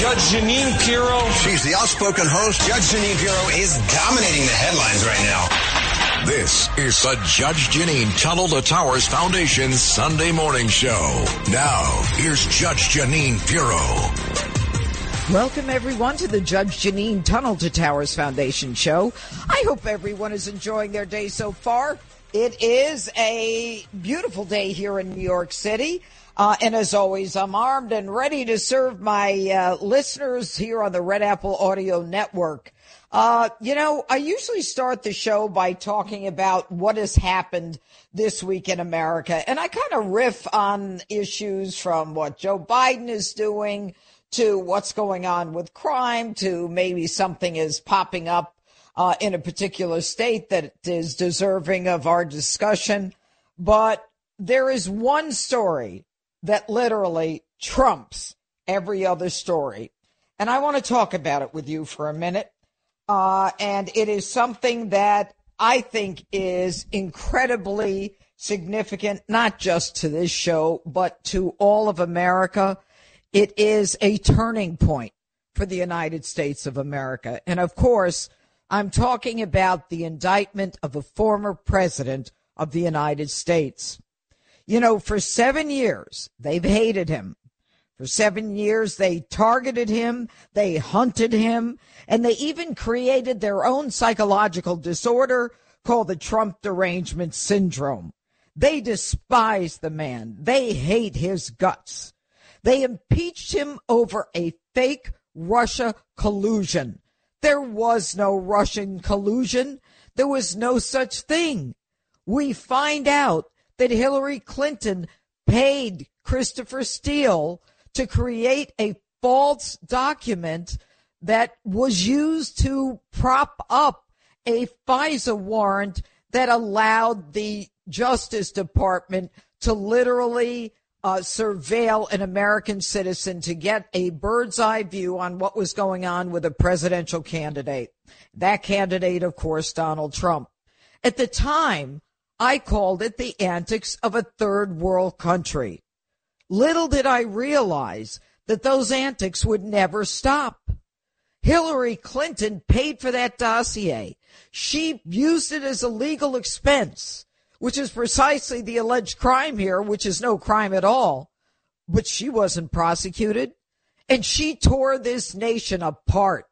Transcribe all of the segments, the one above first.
Judge Jeanine Pirro. She's the outspoken host. Judge Jeanine Pirro is dominating the headlines right now. This is the Judge Jeanine Tunnel to Towers Foundation Sunday morning show. Now, here's Judge Jeanine Pirro. Welcome, everyone, to the Judge Jeanine Tunnel to Towers Foundation show. I hope everyone is enjoying their day so far. It is a beautiful day here in New York City. Uh, and as always, I'm armed and ready to serve my uh, listeners here on the Red Apple Audio Network. Uh, you know, I usually start the show by talking about what has happened this week in America. And I kind of riff on issues from what Joe Biden is doing to what's going on with crime to maybe something is popping up uh, in a particular state that is deserving of our discussion. But there is one story that literally trumps every other story. And I want to talk about it with you for a minute. Uh, and it is something that I think is incredibly significant, not just to this show, but to all of America it is a turning point for the United States of America. And of course, I'm talking about the indictment of a former president of the United States. You know, for seven years, they've hated him. For seven years, they targeted him, they hunted him, and they even created their own psychological disorder called the Trump derangement syndrome. They despise the man. They hate his guts. They impeached him over a fake Russia collusion. There was no Russian collusion. There was no such thing. We find out that Hillary Clinton paid Christopher Steele to create a false document that was used to prop up a FISA warrant that allowed the Justice Department to literally uh, surveil an American citizen to get a bird's eye view on what was going on with a presidential candidate. That candidate, of course, Donald Trump. At the time, I called it the antics of a third world country. Little did I realize that those antics would never stop. Hillary Clinton paid for that dossier. She used it as a legal expense which is precisely the alleged crime here, which is no crime at all. But she wasn't prosecuted. And she tore this nation apart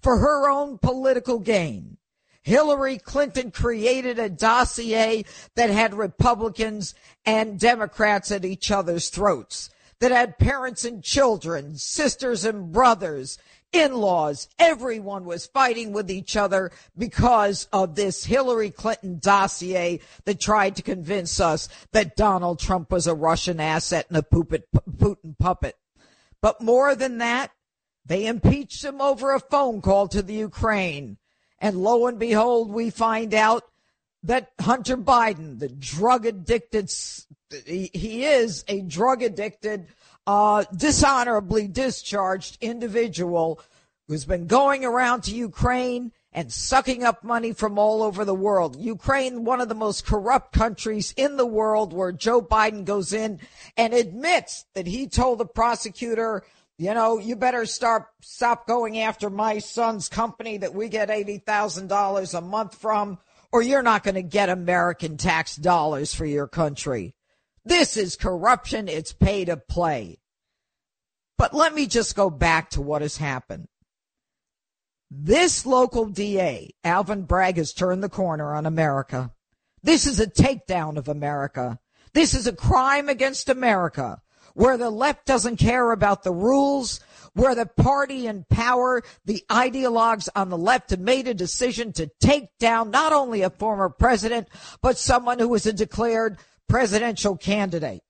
for her own political gain. Hillary Clinton created a dossier that had Republicans and Democrats at each other's throats, that had parents and children, sisters and brothers, in laws, everyone was fighting with each other because of this Hillary Clinton dossier that tried to convince us that Donald Trump was a Russian asset and a Putin puppet. But more than that, they impeached him over a phone call to the Ukraine. And lo and behold, we find out that Hunter Biden, the drug addicted, he is a drug addicted uh, dishonorably discharged individual who's been going around to Ukraine and sucking up money from all over the world. Ukraine, one of the most corrupt countries in the world, where Joe Biden goes in and admits that he told the prosecutor, you know, you better start stop going after my son's company that we get eighty thousand dollars a month from, or you're not going to get American tax dollars for your country. This is corruption. It's pay to play. But let me just go back to what has happened. This local DA, Alvin Bragg, has turned the corner on America. This is a takedown of America. This is a crime against America where the left doesn't care about the rules, where the party in power, the ideologues on the left have made a decision to take down not only a former president, but someone who was a declared presidential candidate.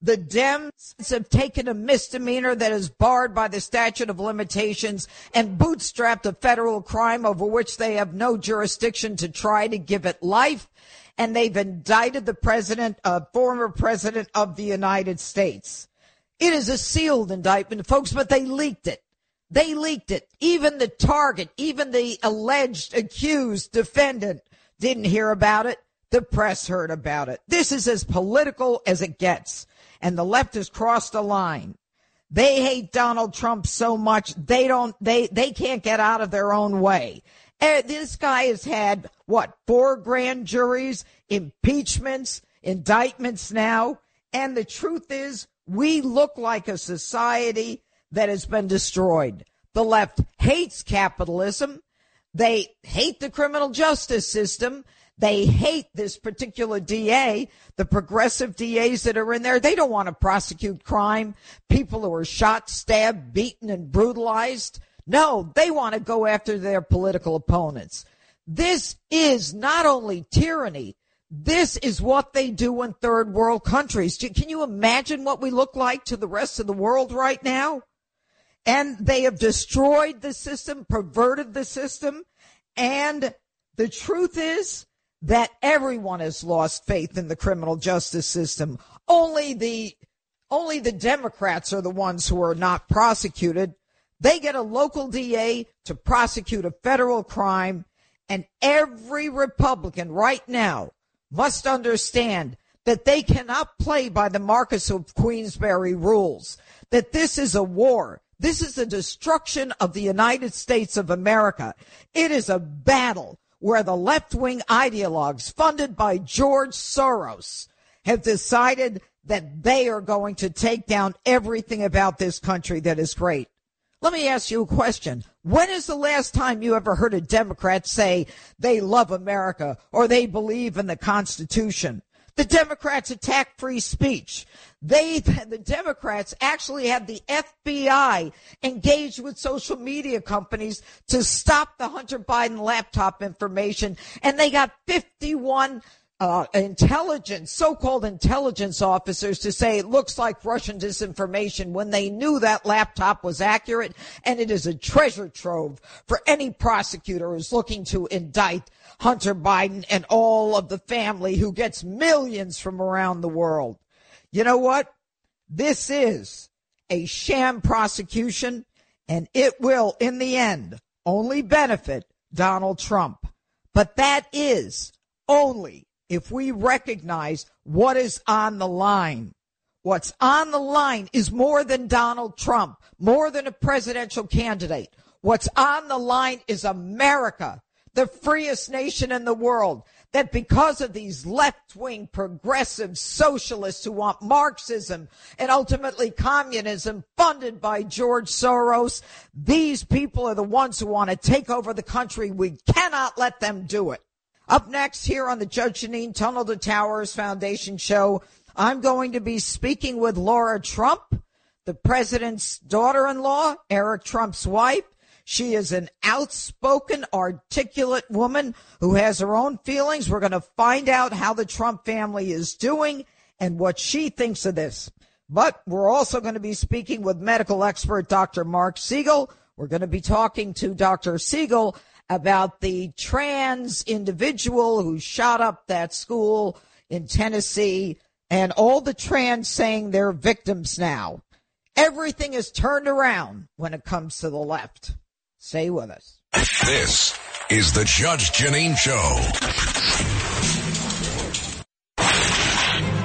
The Dems have taken a misdemeanor that is barred by the statute of limitations and bootstrapped a federal crime over which they have no jurisdiction to try to give it life. And they've indicted the president, uh, former president of the United States. It is a sealed indictment, folks, but they leaked it. They leaked it. Even the target, even the alleged accused defendant didn't hear about it. The press heard about it. This is as political as it gets. And the left has crossed a line. They hate Donald Trump so much they don't they they can't get out of their own way. And this guy has had what four grand juries, impeachments, indictments now, and the truth is we look like a society that has been destroyed. The left hates capitalism. They hate the criminal justice system. They hate this particular DA, the progressive DAs that are in there. They don't want to prosecute crime, people who are shot, stabbed, beaten, and brutalized. No, they want to go after their political opponents. This is not only tyranny, this is what they do in third world countries. Can you imagine what we look like to the rest of the world right now? And they have destroyed the system, perverted the system. And the truth is that everyone has lost faith in the criminal justice system. Only the, only the Democrats are the ones who are not prosecuted. They get a local DA to prosecute a federal crime. And every Republican right now must understand that they cannot play by the Marquess of Queensberry rules, that this is a war. This is a destruction of the United States of America. It is a battle where the left wing ideologues funded by George Soros have decided that they are going to take down everything about this country that is great. Let me ask you a question. When is the last time you ever heard a Democrat say they love America or they believe in the Constitution? The Democrats attack free speech. They, the Democrats actually had the FBI engaged with social media companies to stop the Hunter Biden laptop information. And they got 51 uh, intelligence, so-called intelligence officers to say it looks like Russian disinformation when they knew that laptop was accurate and it is a treasure trove for any prosecutor who's looking to indict Hunter Biden and all of the family who gets millions from around the world. You know what? This is a sham prosecution and it will in the end only benefit Donald Trump. But that is only if we recognize what is on the line. What's on the line is more than Donald Trump, more than a presidential candidate. What's on the line is America, the freest nation in the world. That because of these left wing progressive socialists who want Marxism and ultimately communism funded by George Soros, these people are the ones who want to take over the country. We cannot let them do it. Up next here on the Judge Jeanine Tunnel to Towers Foundation show, I'm going to be speaking with Lara Trump, the president's daughter in law, Eric Trump's wife. She is an outspoken, articulate woman who has her own feelings. We're going to find out how the Trump family is doing and what she thinks of this. But we're also going to be speaking with medical expert Dr. Marc Siegel. We're going to be talking to Dr. Siegel about the trans individual who shot up that school in Tennessee and all the trans saying they're victims now. Everything is turned around when it comes to the left. Stay with us. This is the Judge Jeanine Show.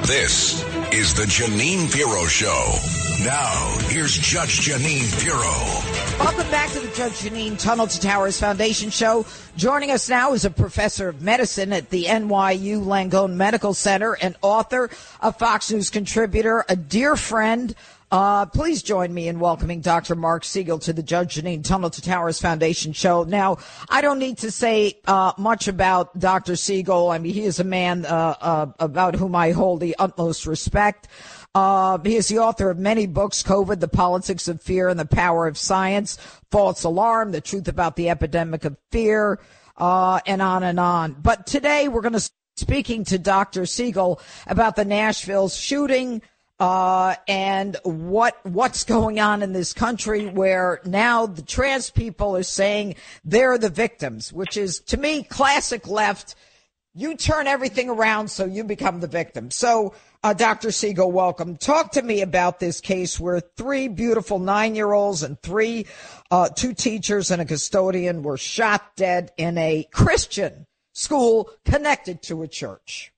This is the Jeanine Pirro Show. Now, here's Judge Jeanine Pirro. Welcome back to the Judge Jeanine Tunnel to Towers Foundation Show. Joining us now is a professor of medicine at the NYU Langone Medical Center and author, a Fox News contributor, a dear friend. Uh, please join me in welcoming Dr. Marc Siegel to the Judge Jeanine Tunnel to Towers Foundation show. Now, I don't need to say uh, much about Dr. Siegel. I mean, he is a man uh, uh about whom I hold the utmost respect. Uh, he is the author of many books, COVID, The Politics of Fear and the Power of Science, False Alarm, The Truth About the Epidemic of Fear, uh, and on and on. But today we're going to speaking to Dr. Siegel about the Nashville shooting, uh, and what what's going on in this country where now the trans people are saying they're the victims, which is to me classic left. You turn everything around so you become the victim. So uh, Dr. Siegel, welcome. Talk to me about this case where three beautiful nine-year-olds and three, uh, two teachers and a custodian were shot dead in a Christian school connected to a church.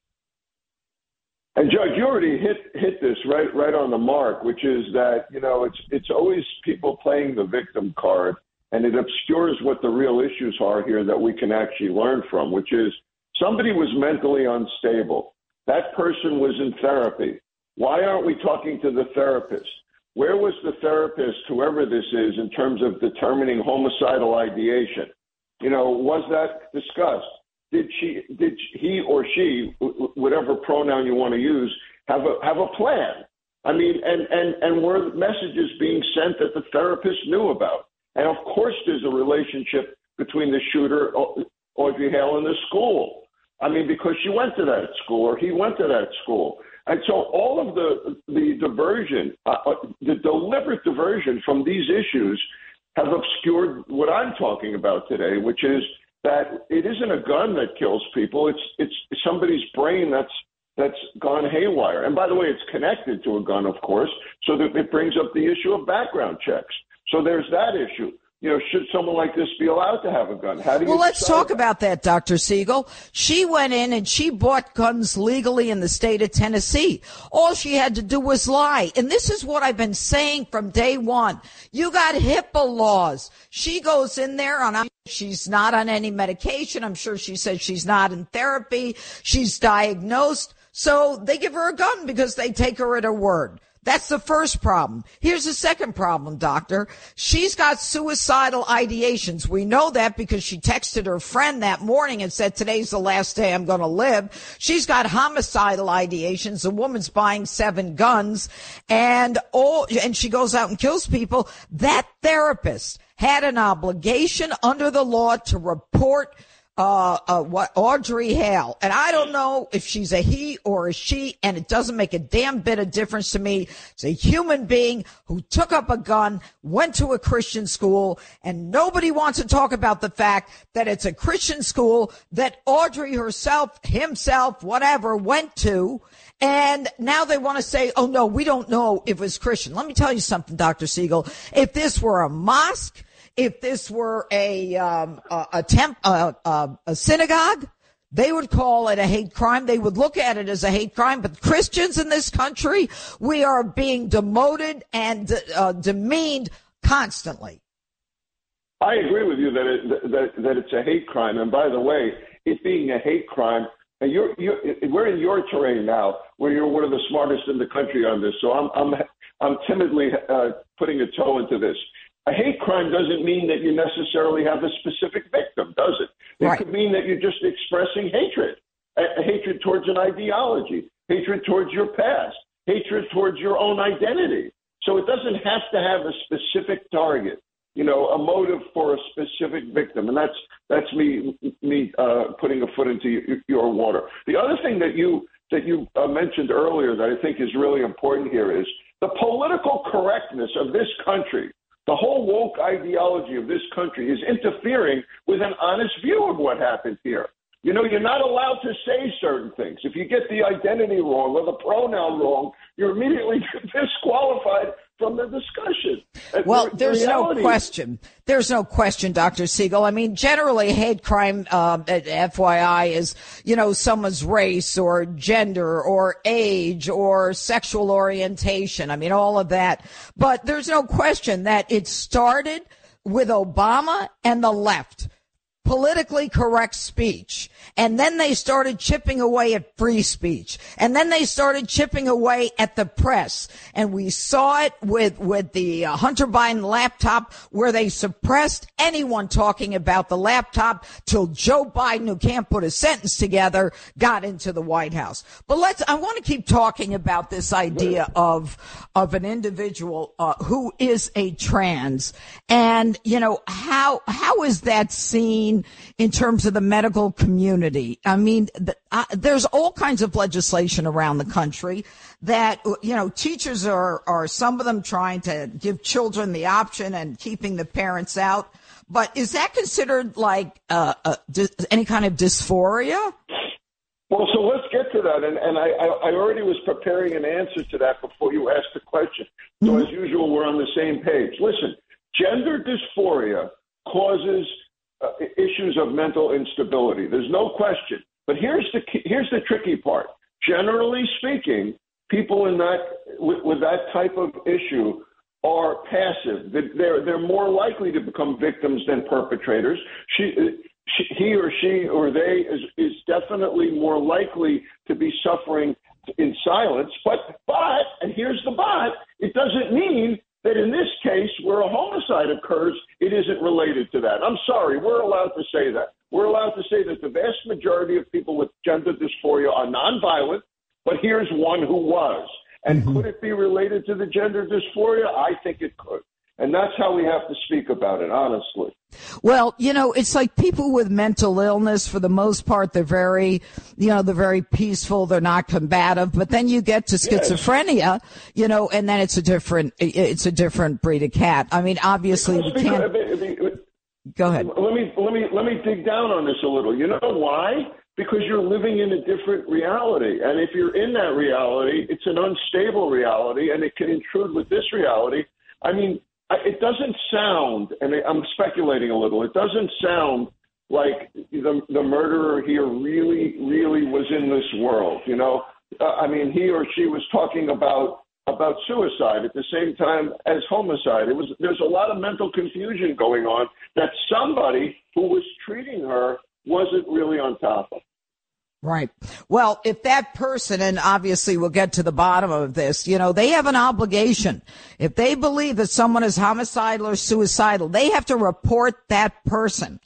And Judge, you already hit hit this right right on the mark, which is that you know it's it's always people playing the victim card, and it obscures what the real issues are here that we can actually learn from, which is somebody was mentally unstable. That person was in therapy. Why aren't we talking to the therapist? Where was the therapist, whoever this is, in terms of determining homicidal ideation? You know, was that discussed? Did she did he or she whatever pronoun you want to use have a have a plan? I mean and and and were messages being sent that the therapist knew about? And of course there's a relationship between the shooter audrey hale and the school. I mean because she went to that school or he went to that school. And so all of the the diversion uh, uh the deliberate diversion from these issues have obscured what i'm talking about today which is that it isn't a gun that kills people. It's it's somebody's brain that's that's gone haywire. And by the way, it's connected to a gun, of course, so that it brings up the issue of background checks. So there's that issue you know, should someone like this be allowed to have a gun? How do you? Well, let's talk that? about that, Dr. Siegel. She went in and she bought guns legally in the state of Tennessee. All she had to do was lie. And this is what I've been saying from day one. You got HIPAA laws. She goes in there on, she's not on any medication. I'm sure she says she's not in therapy. She's diagnosed. So they give her a gun because they take her at her word. That's the first problem. Here's the second problem, doctor. She's got suicidal ideations. We know that because she texted her friend that morning and said, today's the last day I'm going to live. She's got homicidal ideations. The woman's buying seven guns and all, and she goes out and kills people. That therapist had an obligation under the law to report uh, uh, what Audrey Hale, and I don't know if she's a he or a she, and it doesn't make a damn bit of difference to me. It's a human being who took up a gun, went to a Christian school, and nobody wants to talk about the fact that it's a Christian school that Audrey herself, himself, whatever, went to. And now they want to say, oh no, we don't know if it was Christian. Let me tell you something, Dr. Siegel. If this were a mosque, if this were a um, a, a, temp, a, synagogue, they would call it a hate crime. They would look at it as a hate crime. But Christians in this country, we are being demoted and uh, demeaned constantly. I agree with you that, it, that that it's a hate crime. And by the way, it being a hate crime, and you're, you're we're in your terrain now, where you're one of the smartest in the country on this. So I'm I'm I'm timidly uh, putting a toe into this. A hate crime doesn't mean that you necessarily have a specific victim, does it? It right. could mean that you're just expressing hatred, a, a hatred towards an ideology, hatred towards your past, hatred towards your own identity. So it doesn't have to have a specific target, you know, a motive for a specific victim, and that's that's me me uh, putting a foot into your, your water. The other thing that you that you uh, mentioned earlier that I think is really important here is the political correctness of this country the whole woke ideology of this country is interfering with an honest view of what happened here. You know, you're not allowed to say certain things. If you get the identity wrong or the pronoun wrong, you're immediately disqualified from the discussion. Well, the, there's the no question. There's no question, Dr. Siegel. I mean, generally, hate crime, uh, FYI, is, you know, someone's race or gender or age or sexual orientation. I mean, all of that. But there's no question that it started with Obama and the left politically correct speech. And then they started chipping away at free speech. And then they started chipping away at the press. And we saw it with, with the uh, Hunter Biden laptop where they suppressed anyone talking about the laptop till Joe Biden, who can't put a sentence together, got into the White House. But let's, I want to keep talking about this idea of, of an individual uh, who is a trans. And, you know, how, how is that seen in terms of the medical community. I mean, the, uh, there's all kinds of legislation around the country that, you know, teachers are, are some of them trying to give children the option and keeping the parents out. But is that considered like uh, uh, any kind of dysphoria? Well, so let's get to that. And, and I, I already was preparing an answer to that before you asked the question. So, mm-hmm. as usual, we're on the same page. Listen, gender dysphoria causes uh, issues of mental instability. There's no question. But here's the here's the tricky part. generally speaking, people in that with, with that type of issue are passive. They're they're more likely to become victims than perpetrators. She, she, he or she or they is is definitely more likely to be suffering in silence. But but and here's the but: it doesn't mean that in this case, where a homicide occurs, it isn't related to that. I'm sorry, we're allowed to say that. We're allowed to say that the vast majority of people with gender dysphoria are nonviolent, but here's one who was. And mm-hmm. could it be related to the gender dysphoria? I think it could. And that's how we have to speak about it, honestly. Well, you know, it's like people with mental illness, for the most part, they're very, you know, they're very peaceful. They're not combative. But then you get to schizophrenia, yes. you know, and then it's a different, it's a different breed of cat. I mean, obviously we can't. Go ahead. Let me, let me, let me dig down on this a little. You know why? because you're living in a different reality. And if you're in that reality, it's an unstable reality and it can intrude with this reality. I mean, it doesn't sound, and I'm speculating a little, it doesn't sound like the, the murderer here really, really was in this world. You know, uh, I mean, he or she was talking about about suicide at the same time as homicide. It was there's a lot of mental confusion going on that somebody who was treating her wasn't really on top. Right. Well, if that person, and obviously we'll get to the bottom of this, you know, they have an obligation. If they believe that someone is homicidal or suicidal, they have to report that person.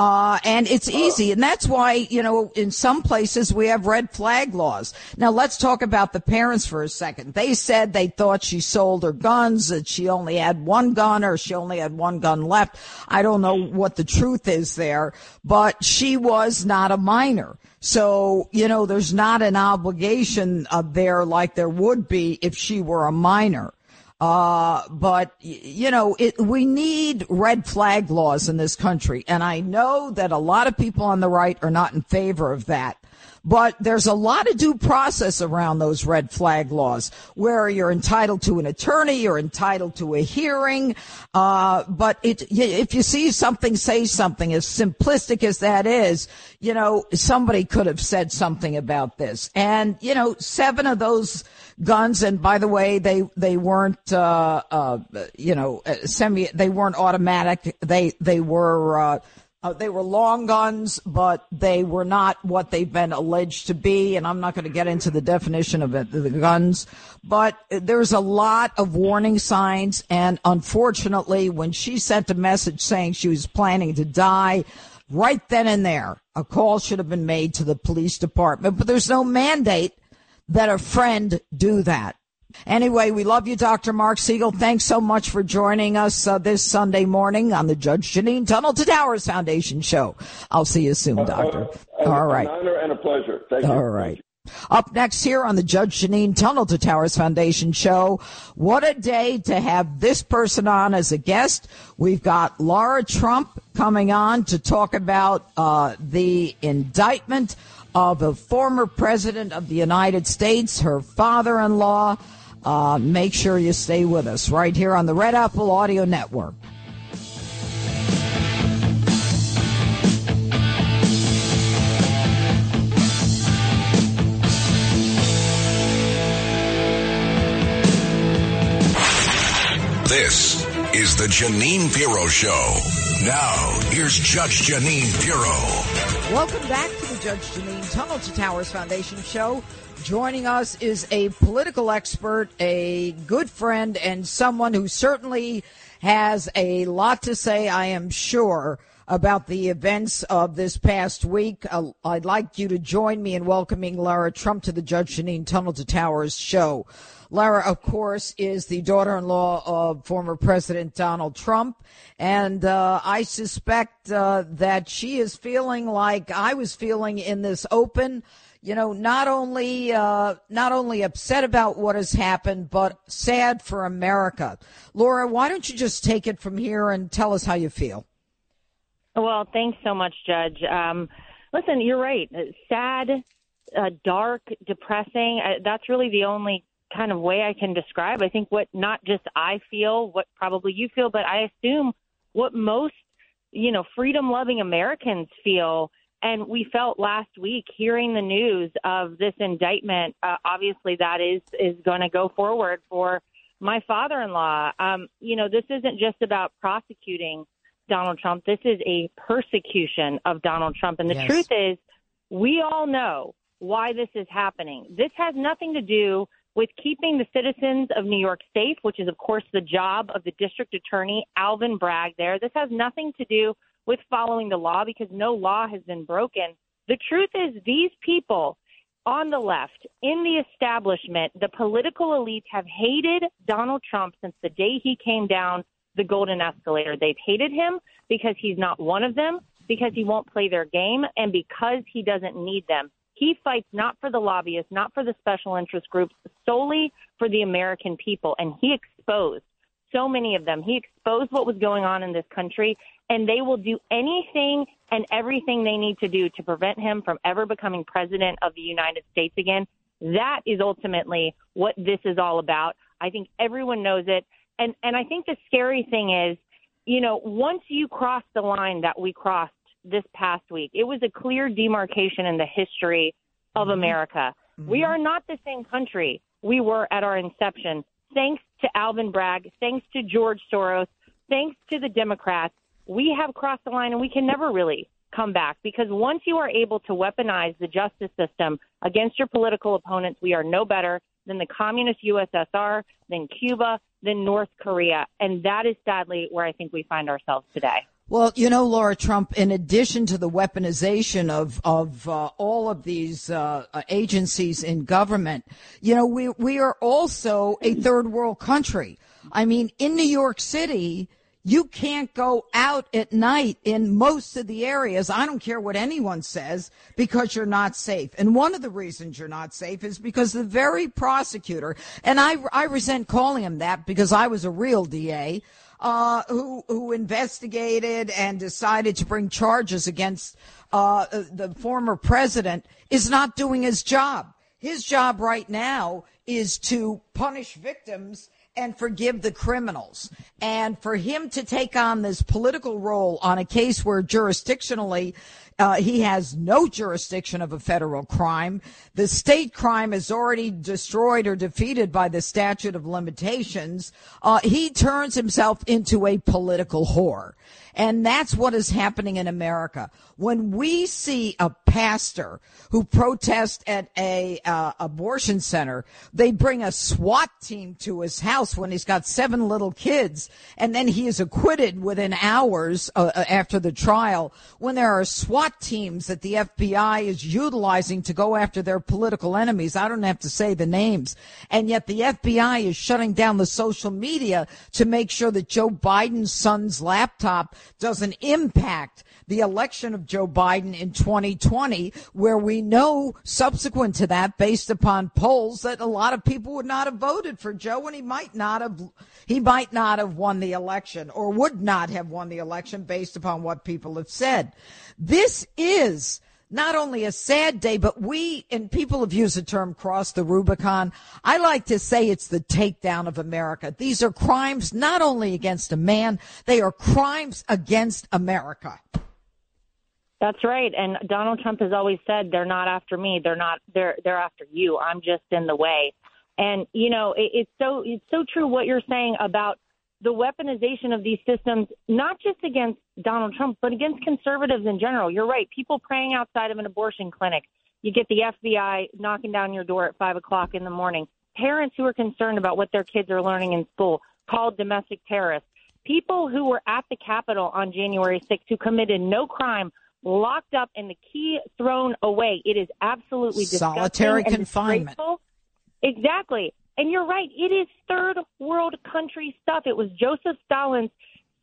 Uh, and it's easy. And that's why, you know, in some places we have red flag laws. Now let's talk about the parents for a second. They said they thought she sold her guns, that she only had one gun or she only had one gun left. I don't know what the truth is there, but she was not a minor. So, you know, there's not an obligation uh, there like there would be if she were a minor. Uh, but you know, it, we need red flag laws in this country. And I know that a lot of people on the right are not in favor of that. But there's a lot of due process around those red flag laws where you're entitled to an attorney, you're entitled to a hearing. Uh, but it, if you see something, say something as simplistic as that is, you know, somebody could have said something about this. And, you know, seven of those guns, and by the way, they, they weren't, uh, uh, you know, semi, they weren't automatic. They, they were, uh, they were long guns, but they were not what they've been alleged to be. And I'm not going to get into the definition of it, the guns, but there's a lot of warning signs. And unfortunately, when she sent a message saying she was planning to die, right then and there, a call should have been made to the police department. But there's no mandate that a friend do that. Anyway, we love you, Dr. Marc Siegel. Thanks so much for joining us uh, this Sunday morning on the Judge Jeanine Tunnel to Towers Foundation show. I'll see you soon, uh, Doctor. Uh, All right. An honor and a pleasure. Thank All you. right. Up next here on the Judge Jeanine Tunnel to Towers Foundation show. What a day to have this person on as a guest. We've got Lara Trump coming on to talk about uh, the indictment of a former president of the United States, her father-in-law. Uh, make sure you stay with us right here on the Red Apple Audio Network. This is the Jeanine Pirro Show. Now, here's Judge Jeanine Pirro. Welcome back to the Judge Jeanine Tunnel to Towers Foundation Show. Joining us is a political expert, a good friend, and someone who certainly has a lot to say, I am sure, about the events of this past week. Uh, I'd like you to join me in welcoming Lara Trump to the Judge Jeanine Tunnel to Towers show. Lara, of course, is the daughter-in-law of former President Donald Trump, and uh, I suspect uh, that she is feeling like I was feeling in this open you know, not only uh, not only upset about what has happened, but sad for America. Lara, why don't you just take it from here and tell us how you feel? Well, thanks so much, Judge. Um, listen, you're right. Sad, uh, dark, depressing. Uh, that's really the only kind of way I can describe. I think what not just I feel, what probably you feel, but I assume what most you know freedom loving Americans feel And we felt last week hearing the news of this indictment. Uh, obviously, that is is going to go forward for my father-in-law. Um, you know, this isn't just about prosecuting Donald Trump. This is a persecution of Donald Trump. And the Yes. truth is, we all know why this is happening. This has nothing to do with keeping the citizens of New York safe, which is, of course, the job of the district attorney, Alvin Bragg, there. This has nothing to do with following the law because no law has been broken. The truth is, these people on the left, in the establishment, the political elites have hated Donald Trump since the day he came down the golden escalator. They've hated him because he's not one of them, because he won't play their game, and because he doesn't need them. He fights not for the lobbyists, not for the special interest groups, solely for the American people. And he exposed so many of them. He exposed what was going on in this country, and they will do anything and everything they need to do to prevent him from ever becoming president of the United States again. That is ultimately what this is all about. I think everyone knows it. And and I think the scary thing is, you know, once you cross the line that we crossed this past week, it was a clear demarcation in the history of mm-hmm. America. We mm-hmm. are not the same country we were at our inception. Thanks to Alvin Bragg, thanks to George Soros, thanks to the Democrats, we have crossed the line and we can never really come back because once you are able to weaponize the justice system against your political opponents, we are no better than the communist USSR, than Cuba, than North Korea. And that is sadly where I think we find ourselves today. Well, you know, Lara Trump, in addition to the weaponization of, of uh, all of these uh, agencies in government, you know, we, we are also a third world country. I mean, in New York City, you can't go out at night in most of the areas. I don't care what anyone says because you're not safe. And one of the reasons you're not safe is because the very prosecutor, and I, I resent calling him that because I was a real DA, uh, who who investigated and decided to bring charges against uh, the former president is not doing his job. His job right now is to punish victims and forgive the criminals. And for him to take on this political role on a case where jurisdictionally uh, he has no jurisdiction of a federal crime. The state crime is already destroyed or defeated by the statute of limitations. Uh, he turns himself into a political whore. And that's what is happening in America. When we see a pastor who protests at a uh, abortion center, they bring a SWAT team to his house when he's got seven little kids, and then he is acquitted within hours uh, after the trial. When there are SWAT teams that the FBI is utilizing to go after their political enemies, I don't have to say the names, and yet the FBI is shutting down the social media to make sure that Joe Biden's son's laptop doesn't impact the election of Joe Biden in 2020, where we know subsequent to that, based upon polls, that a lot of people would not have voted for Joe and he might not have, he might not have won the election or would not have won the election based upon what people have said. This is not only a sad day, but we, and people have used the term cross the Rubicon. I like to say it's the takedown of America. These are crimes not only against a man, they are crimes against America. That's right. And Donald Trump has always said they're not after me. They're not. They're they're after you. I'm just in the way. And you know, it, it's so it's so true what you're saying about the weaponization of these systems, not just against Donald Trump, but against conservatives in general. You're right. People praying outside of an abortion clinic. You get the FBI knocking down your door at five o'clock in the morning. Parents who are concerned about what their kids are learning in school called domestic terrorists. People who were at the Capitol on January 6th who committed no crime locked up and the key thrown away. It is absolutely Solitary confinement. Exactly. And you're right. It is third world country stuff. It was Joseph Stalin's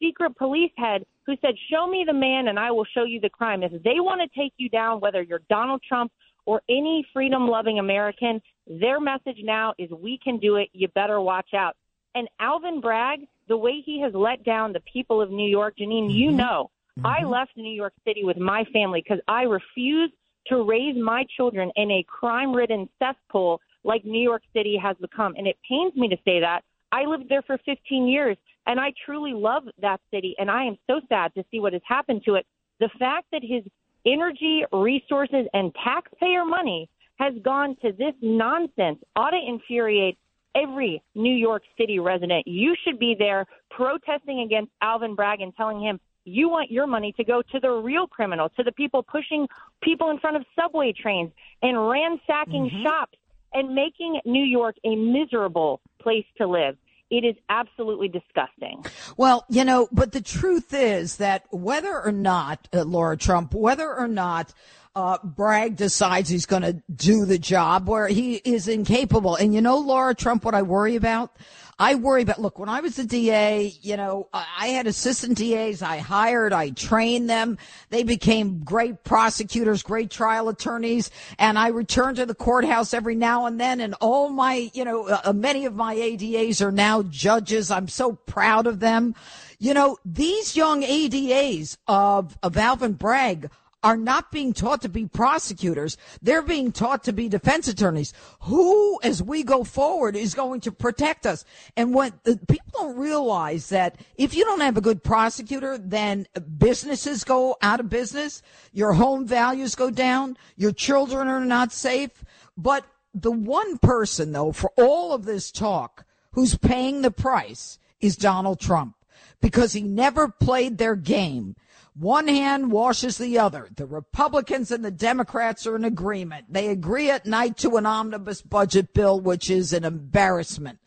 secret police head who said, Show me the man and I will show you the crime. If they want to take you down, whether you're Donald Trump or any freedom loving American, their message now is we can do it. You better watch out. And Alvin Bragg, the way he has let down the people of New York, Jeanine, you mm-hmm. know, I mm-hmm. left New York City with my family because I refused to raise my children in a crime ridden cesspool like New York City has become. And it pains me to say that. I lived there for 15 years and I truly love that city. And I am so sad to see what has happened to it. The fact that his energy, resources, and taxpayer money has gone to this nonsense ought to infuriate every New York City resident. You should be there protesting against Alvin Bragg and telling him you want your money to go to the real criminal, to the people pushing people in front of subway trains and ransacking mm-hmm. shops and making New York a miserable place to live. It is absolutely disgusting. Well, you know, but the truth is that whether or not, uh, Lara Trump, whether or not uh, Bragg decides he's going to do the job where he is incapable. And you know, Lara Trump, what I worry about? I worry about, look, when I was the DA, you know, I had assistant DAs I hired, I trained them. They became great prosecutors, great trial attorneys. And I return to the courthouse every now and then. And all my, you know, uh, many of my ADAs are now judges. I'm so proud of them. You know, these young ADAs of, of Alvin Bragg are not being taught to be prosecutors. They're being taught to be defense attorneys. Who, as we go forward, is going to protect us? And when the, uh, people don't realize that if you don't have a good prosecutor, then businesses go out of business, your home values go down, your children are not safe. But the one person, though, for all of this talk, who's paying the price is Donald Trump because he never played their game. One hand washes the other. The Republicans and the Democrats are in agreement. They agree at night to an omnibus budget bill, which is an embarrassment.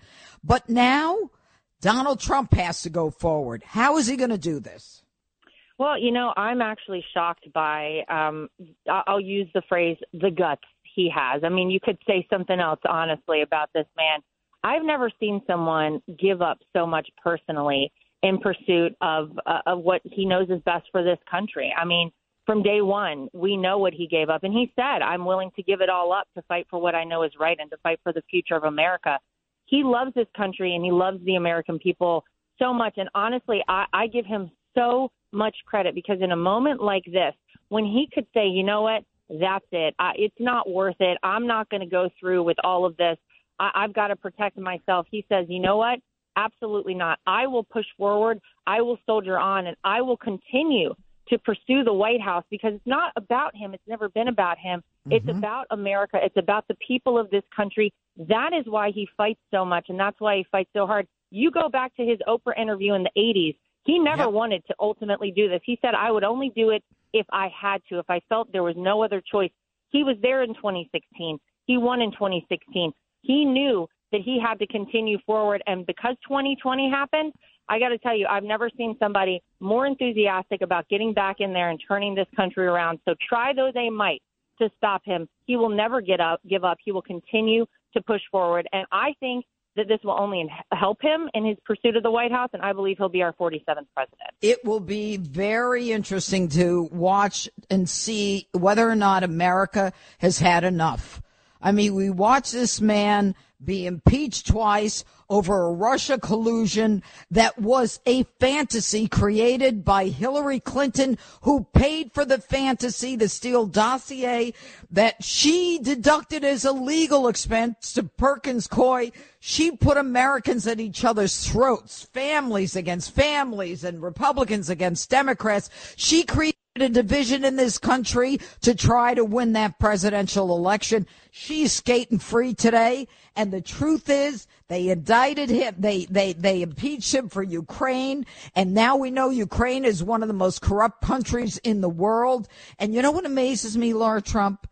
But now Donald Trump has to go forward. How is he going to do this? Well, you know, I'm actually shocked by, um, I'll use the phrase, the guts he has. I mean, you could say something else, honestly, about this man. I've never seen someone give up so much personally in pursuit of uh, of what he knows is best for this country. I mean, from day one, we know what he gave up, and he said, "I'm willing to give it all up to fight for what I know is right and to fight for the future of America." He loves this country and he loves the American people so much, and honestly, I, I give him so much credit because in a moment like this, when he could say, "You know what? That's it. I, it's not worth it. I'm not going to go through with all of this. I, I've got to protect myself." He says, "You know what? Absolutely not. I will push forward. I will soldier on, and I will continue to pursue the White House because it's not about him. It's never been about him. Mm-hmm. It's about America. It's about the people of this country. That is why he fights so much, and that's why he fights so hard. You go back to his Oprah interview in the 80s. He never yep. wanted to ultimately do this. He said, I would only do it if I had to, if I felt there was no other choice. He was there in 2016. He won in 2016. He knew that he had to continue forward. And because 2020 happened, I got to tell you, I've never seen somebody more enthusiastic about getting back in there and turning this country around. So try though they might to stop him, he will never get up, give up. He will continue to push forward. And I think that this will only help him in his pursuit of the White House, and I believe he'll be our 47th president. It will be very interesting to watch and see whether or not America has had enough. I mean, we watch this man be impeached twice over a Russia collusion that was a fantasy created by Hillary Clinton, who paid for the fantasy, the Steele dossier that she deducted as a legal expense to Perkins Coie. She put Americans at each other's throats, families against families and Republicans against Democrats. She created a division in this country to try to win that presidential election. She's skating free today. And the truth is they indicted him. They, they, they impeached him for Ukraine. And now we know Ukraine is one of the most corrupt countries in the world. And you know what amazes me, Lara Trump?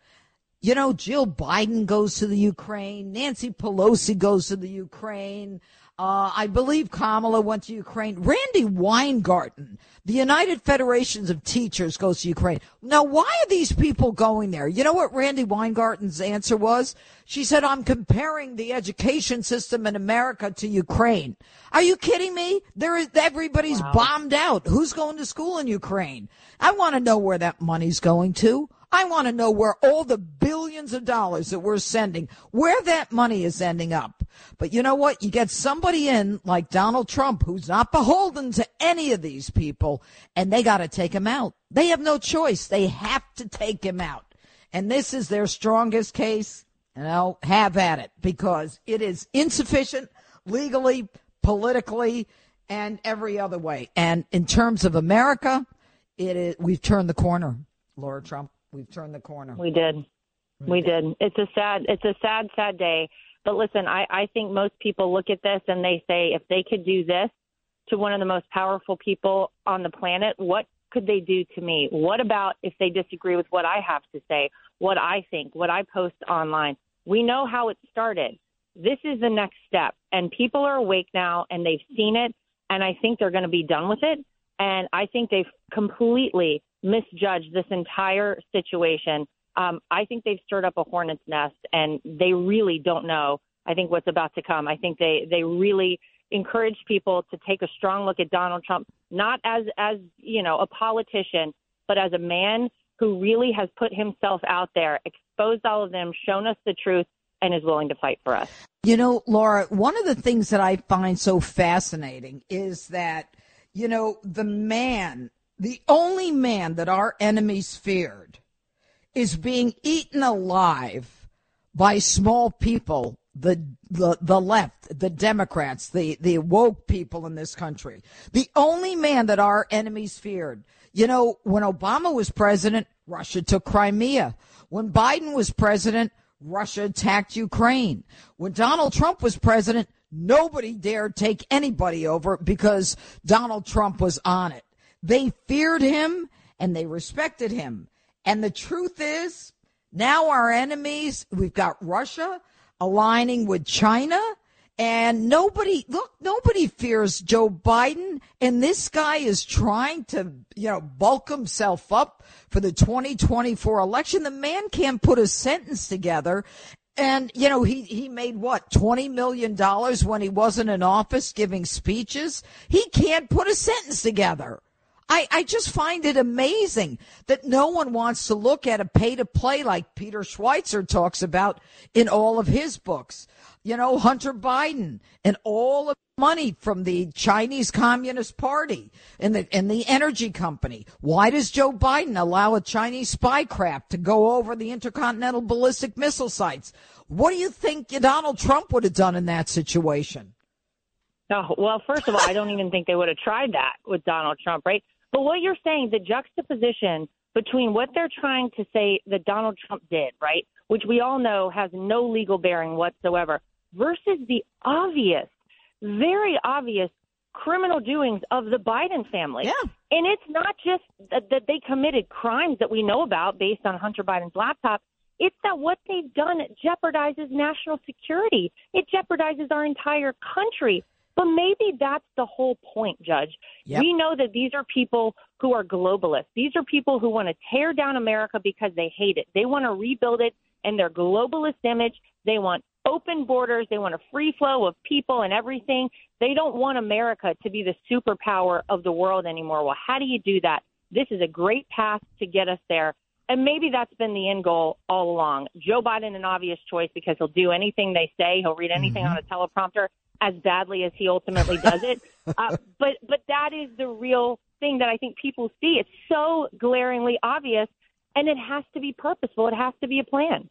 You know, Jill Biden goes to the Ukraine. Nancy Pelosi goes to the Ukraine. Uh, I believe Kamala went to Ukraine. Randi Weingarten, the United Federations of Teachers, goes to Ukraine. Now, why are these people going there? You know what Randi Weingarten's answer was? She said, I'm comparing the education system in America to Ukraine. Are you kidding me? There is, everybody's wow. bombed out. Who's going to school in Ukraine? I want to know where that money's going to. I want to know where all the billions of dollars that we're sending, where that money is ending up. But you know what? You get somebody in like Donald Trump who's not beholden to any of these people and they got to take him out. They have no choice. They have to take him out. And this is their strongest case. And I'll have at it because it is insufficient legally, politically, and every other way. And in terms of America, it is, we've turned the corner. Lara Trump. We've turned the corner. We did. We did. It's a sad. It's a sad, sad day. But listen, I, I think most people look at this and they say, if they could do this to one of the most powerful people on the planet, what could they do to me? What about if they disagree with what I have to say, what I think, what I post online? We know how it started. This is the next step. And people are awake now and they've seen it. And I think they're going to be done with it. And I think they've completely misjudged this entire situation. Um, I think they've stirred up a hornet's nest and they really don't know, I think, what's about to come. I think they, they really encourage people to take a strong look at Donald Trump, not as, as, you know, a politician, but as a man who really has put himself out there, exposed all of them, shown us the truth, and is willing to fight for us. You know, Lara, one of the things that I find so fascinating is that, you know, the man, the only man that our enemies feared is being eaten alive by small people, the, the, the left, the Democrats, the, the woke people in this country. The only man that our enemies feared. You know, when Obama was president, Russia took Crimea. When Biden was president, Russia attacked Ukraine. When Donald Trump was president, nobody dared take anybody over because Donald Trump was on it. They feared him and they respected him. And the truth is, now our enemies, we've got Russia aligning with China and nobody, look, nobody fears Joe Biden. And this guy is trying to, you know, bulk himself up for the 2024 election. The man can't put a sentence together. And, you know, he, he made what, $20 million when he wasn't in office giving speeches? He can't put a sentence together. I, I just find it amazing that no one wants to look at a pay to play like Peter Schweizer talks about in all of his books. You know, Hunter Biden and all of the money from the Chinese Communist Party and the, and the energy company. Why does Joe Biden allow a Chinese spy craft to go over the intercontinental ballistic missile sites? What do you think Donald Trump would have done in that situation? Oh, well, first of all, I don't even think they would have tried that with Donald Trump, right? But what you're saying, the juxtaposition between what they're trying to say that Donald Trump did, right, which we all know has no legal bearing whatsoever, versus the obvious, very obvious criminal doings of the Biden family. Yeah. And it's not just that, that they committed crimes that we know about based on Hunter Biden's laptop. It's that what they've done jeopardizes national security. It jeopardizes our entire country. But maybe that's the whole point, Judge. Yep. We know that these are people who are globalists. These are people who want to tear down America because they hate it. They want to rebuild it in their globalist image. They want open borders. They want a free flow of people and everything. They don't want America to be the superpower of the world anymore. Well, how do you do that? This is a great path to get us there. And maybe that's been the end goal all along. Joe Biden, an obvious choice because he'll do anything they say. He'll read anything mm-hmm. on a teleprompter as badly as he ultimately does it. uh, but but that is the real thing that I think people see. It's so glaringly obvious, and it has to be purposeful. It has to be a plan.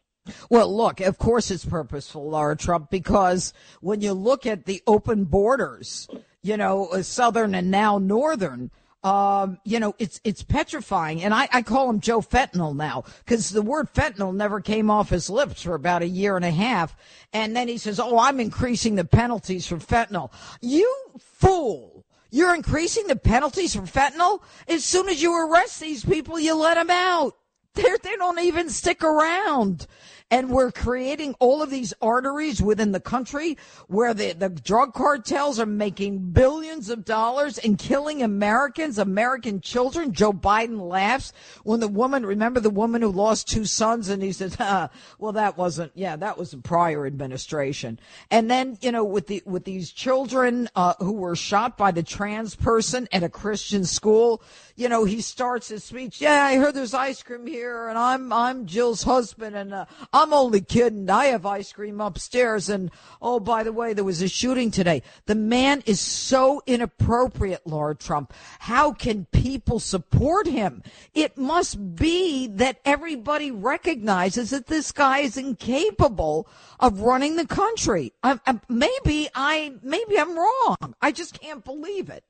Well, look, of course it's purposeful, Lara Trump, because when you look at the open borders, you know, southern and now northern, um, you know, it's it's petrifying. And I, I call him Joe Fentanyl now because the word fentanyl never came off his lips for about a year and a half. And then he says, "Oh, I'm increasing the penalties for fentanyl." You fool! You're increasing the penalties for fentanyl. As soon as you arrest these people, you let them out. They're, they don't even stick around and we're creating all of these arteries within the country where the, the drug cartels are making billions of dollars and killing Americans, American children. Joe Biden laughs when the woman, remember the woman who lost two sons and he says, well, that wasn't, yeah, that was a prior administration. And then, you know, with the, with these children, uh, who were shot by the trans person at a Christian school, you know, he starts his speech. Yeah, I heard there's ice cream here and I'm, I'm Jill's husband and, uh, I'm only kidding. I have ice cream upstairs. And oh, by the way, there was a shooting today. The man is so inappropriate, Lara Trump. How can people support him? It must be that everybody recognizes that this guy is incapable of running the country. I, I, maybe I, maybe I'm wrong. I just can't believe it.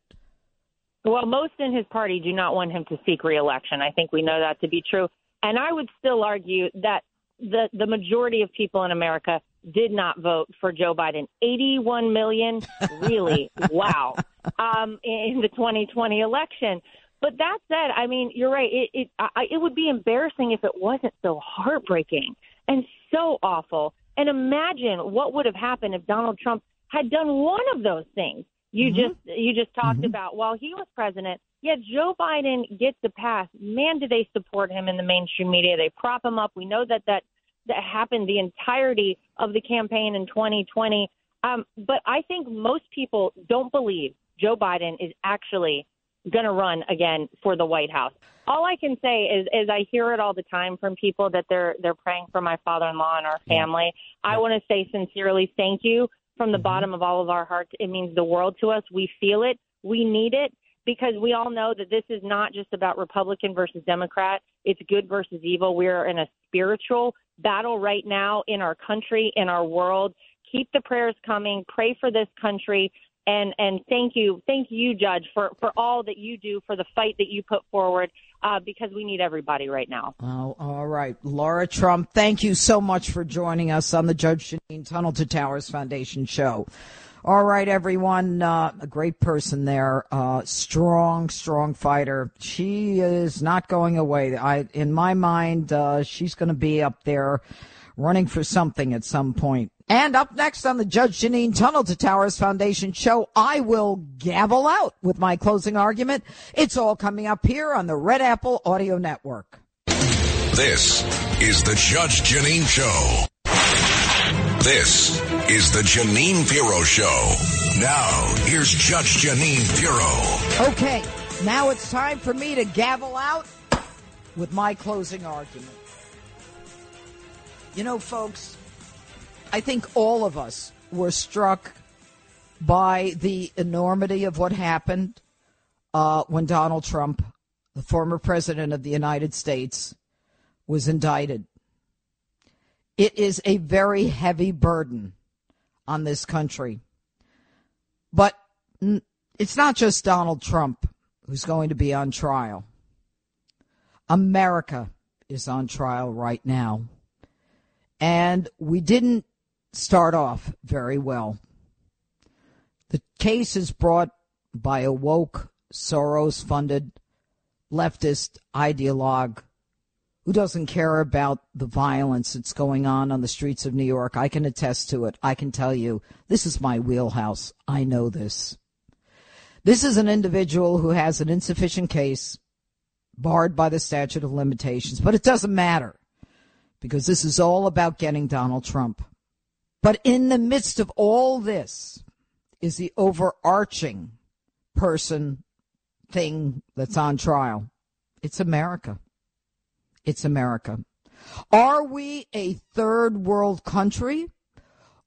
Well, most in his party do not want him to seek reelection. I think we know that to be true. And I would still argue that the the majority of people in America did not vote for Joe Biden. 81 million, really? wow. Um, in the 2020 election. But that said, I mean, you're right. It it I, it would be embarrassing if it wasn't so heartbreaking and so awful. And imagine what would have happened if Donald Trump had done one of those things you mm-hmm. just you just talked mm-hmm. about while he was president. Yet Joe Biden gets the pass. Man, do they support him in the mainstream media? They prop him up. We know that that that happened the entirety of the campaign in 2020. Um, but I think most people don't believe Joe Biden is actually going to run again for the White House. All I can say is, is I hear it all the time from people that they're they're praying for my father-in-law and our family. Yeah. I want to say sincerely thank you from the mm-hmm. bottom of all of our hearts. It means the world to us. We feel it. We need it because we all know that this is not just about Republican versus Democrat. It's good versus evil. We're in a spiritual battle right now in our country, in our world. Keep the prayers coming. Pray for this country. And, and thank you, thank you, Judge, for, for all that you do, for the fight that you put forward, uh, because we need everybody right now. Oh, all right. Lara Trump, thank you so much for joining us on the Judge Jeanine Tunnel to Towers Foundation show. All right, everyone. Uh, a great person there. Uh, strong, strong fighter. She is not going away. I, in my mind, uh, she's going to be up there running for something at some point. And up next on the Judge Jeanine Tunnel to Towers Foundation show, I will gavel out with my closing argument. It's all coming up here on the Red Apple Audio Network. This is the Judge Jeanine Show. This is the Jeanine Pirro Show. Now, here's Judge Jeanine Pirro. Okay, now it's time for me to gavel out with my closing argument. You know, folks, I think all of us were struck by the enormity of what happened uh, when Donald Trump, the former president of the United States, was indicted. It is a very heavy burden on this country. But it's not just Donald Trump who's going to be on trial. America is on trial right now. And we didn't start off very well. The case is brought by a woke, Soros funded leftist ideologue who doesn't care about the violence that's going on on the streets of New York. I can attest to it. I can tell you, this is my wheelhouse. I know this. This is an individual who has an insufficient case, barred by the statute of limitations, but it doesn't matter because this is all about getting Donald Trump. But in the midst of all this is the overarching person thing that's on trial. It's America. It's America. Are we a third world country?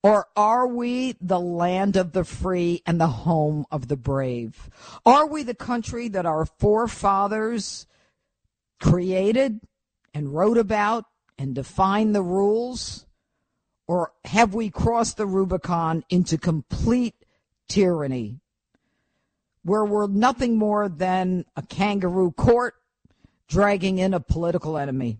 Or are we the land of the free and the home of the brave? Are we the country that our forefathers created and wrote about and defined the rules? Or have we crossed the Rubicon into complete tyranny where we're nothing more than a kangaroo court dragging in a political enemy.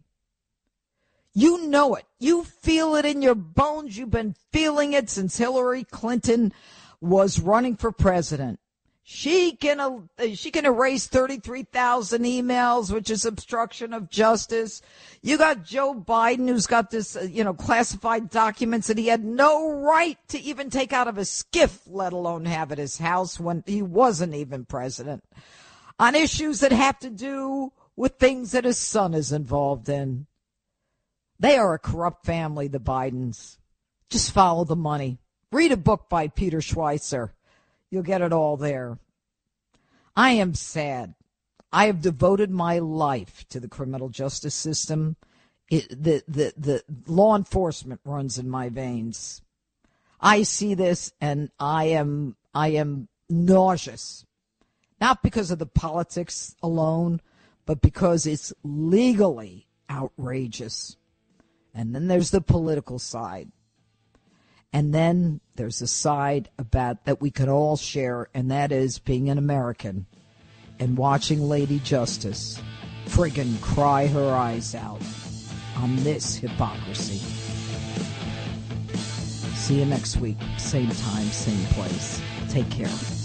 You know it. You feel it in your bones. You've been feeling it since Hillary Clinton was running for president. She can uh, she can erase 33,000 emails, which is obstruction of justice. You got Joe Biden, who's got this, uh, you know, classified documents that he had no right to even take out of a SCIF, let alone have at his house when he wasn't even president. On issues that have to do with things that his son is involved in. They are a corrupt family, the Bidens. Just follow the money. Read a book by Peter Schweizer. You'll get it all there. I am sad. I have devoted my life to the criminal justice system. It, the, the, the law enforcement runs in my veins. I see this and I am, I am nauseous. Not because of the politics alone, but because it's legally outrageous. And then there's the political side. And then there's a side about that we can all share, and that is being an American and watching Lady Justice friggin' cry her eyes out on this hypocrisy. See you next week, same time, same place. Take care.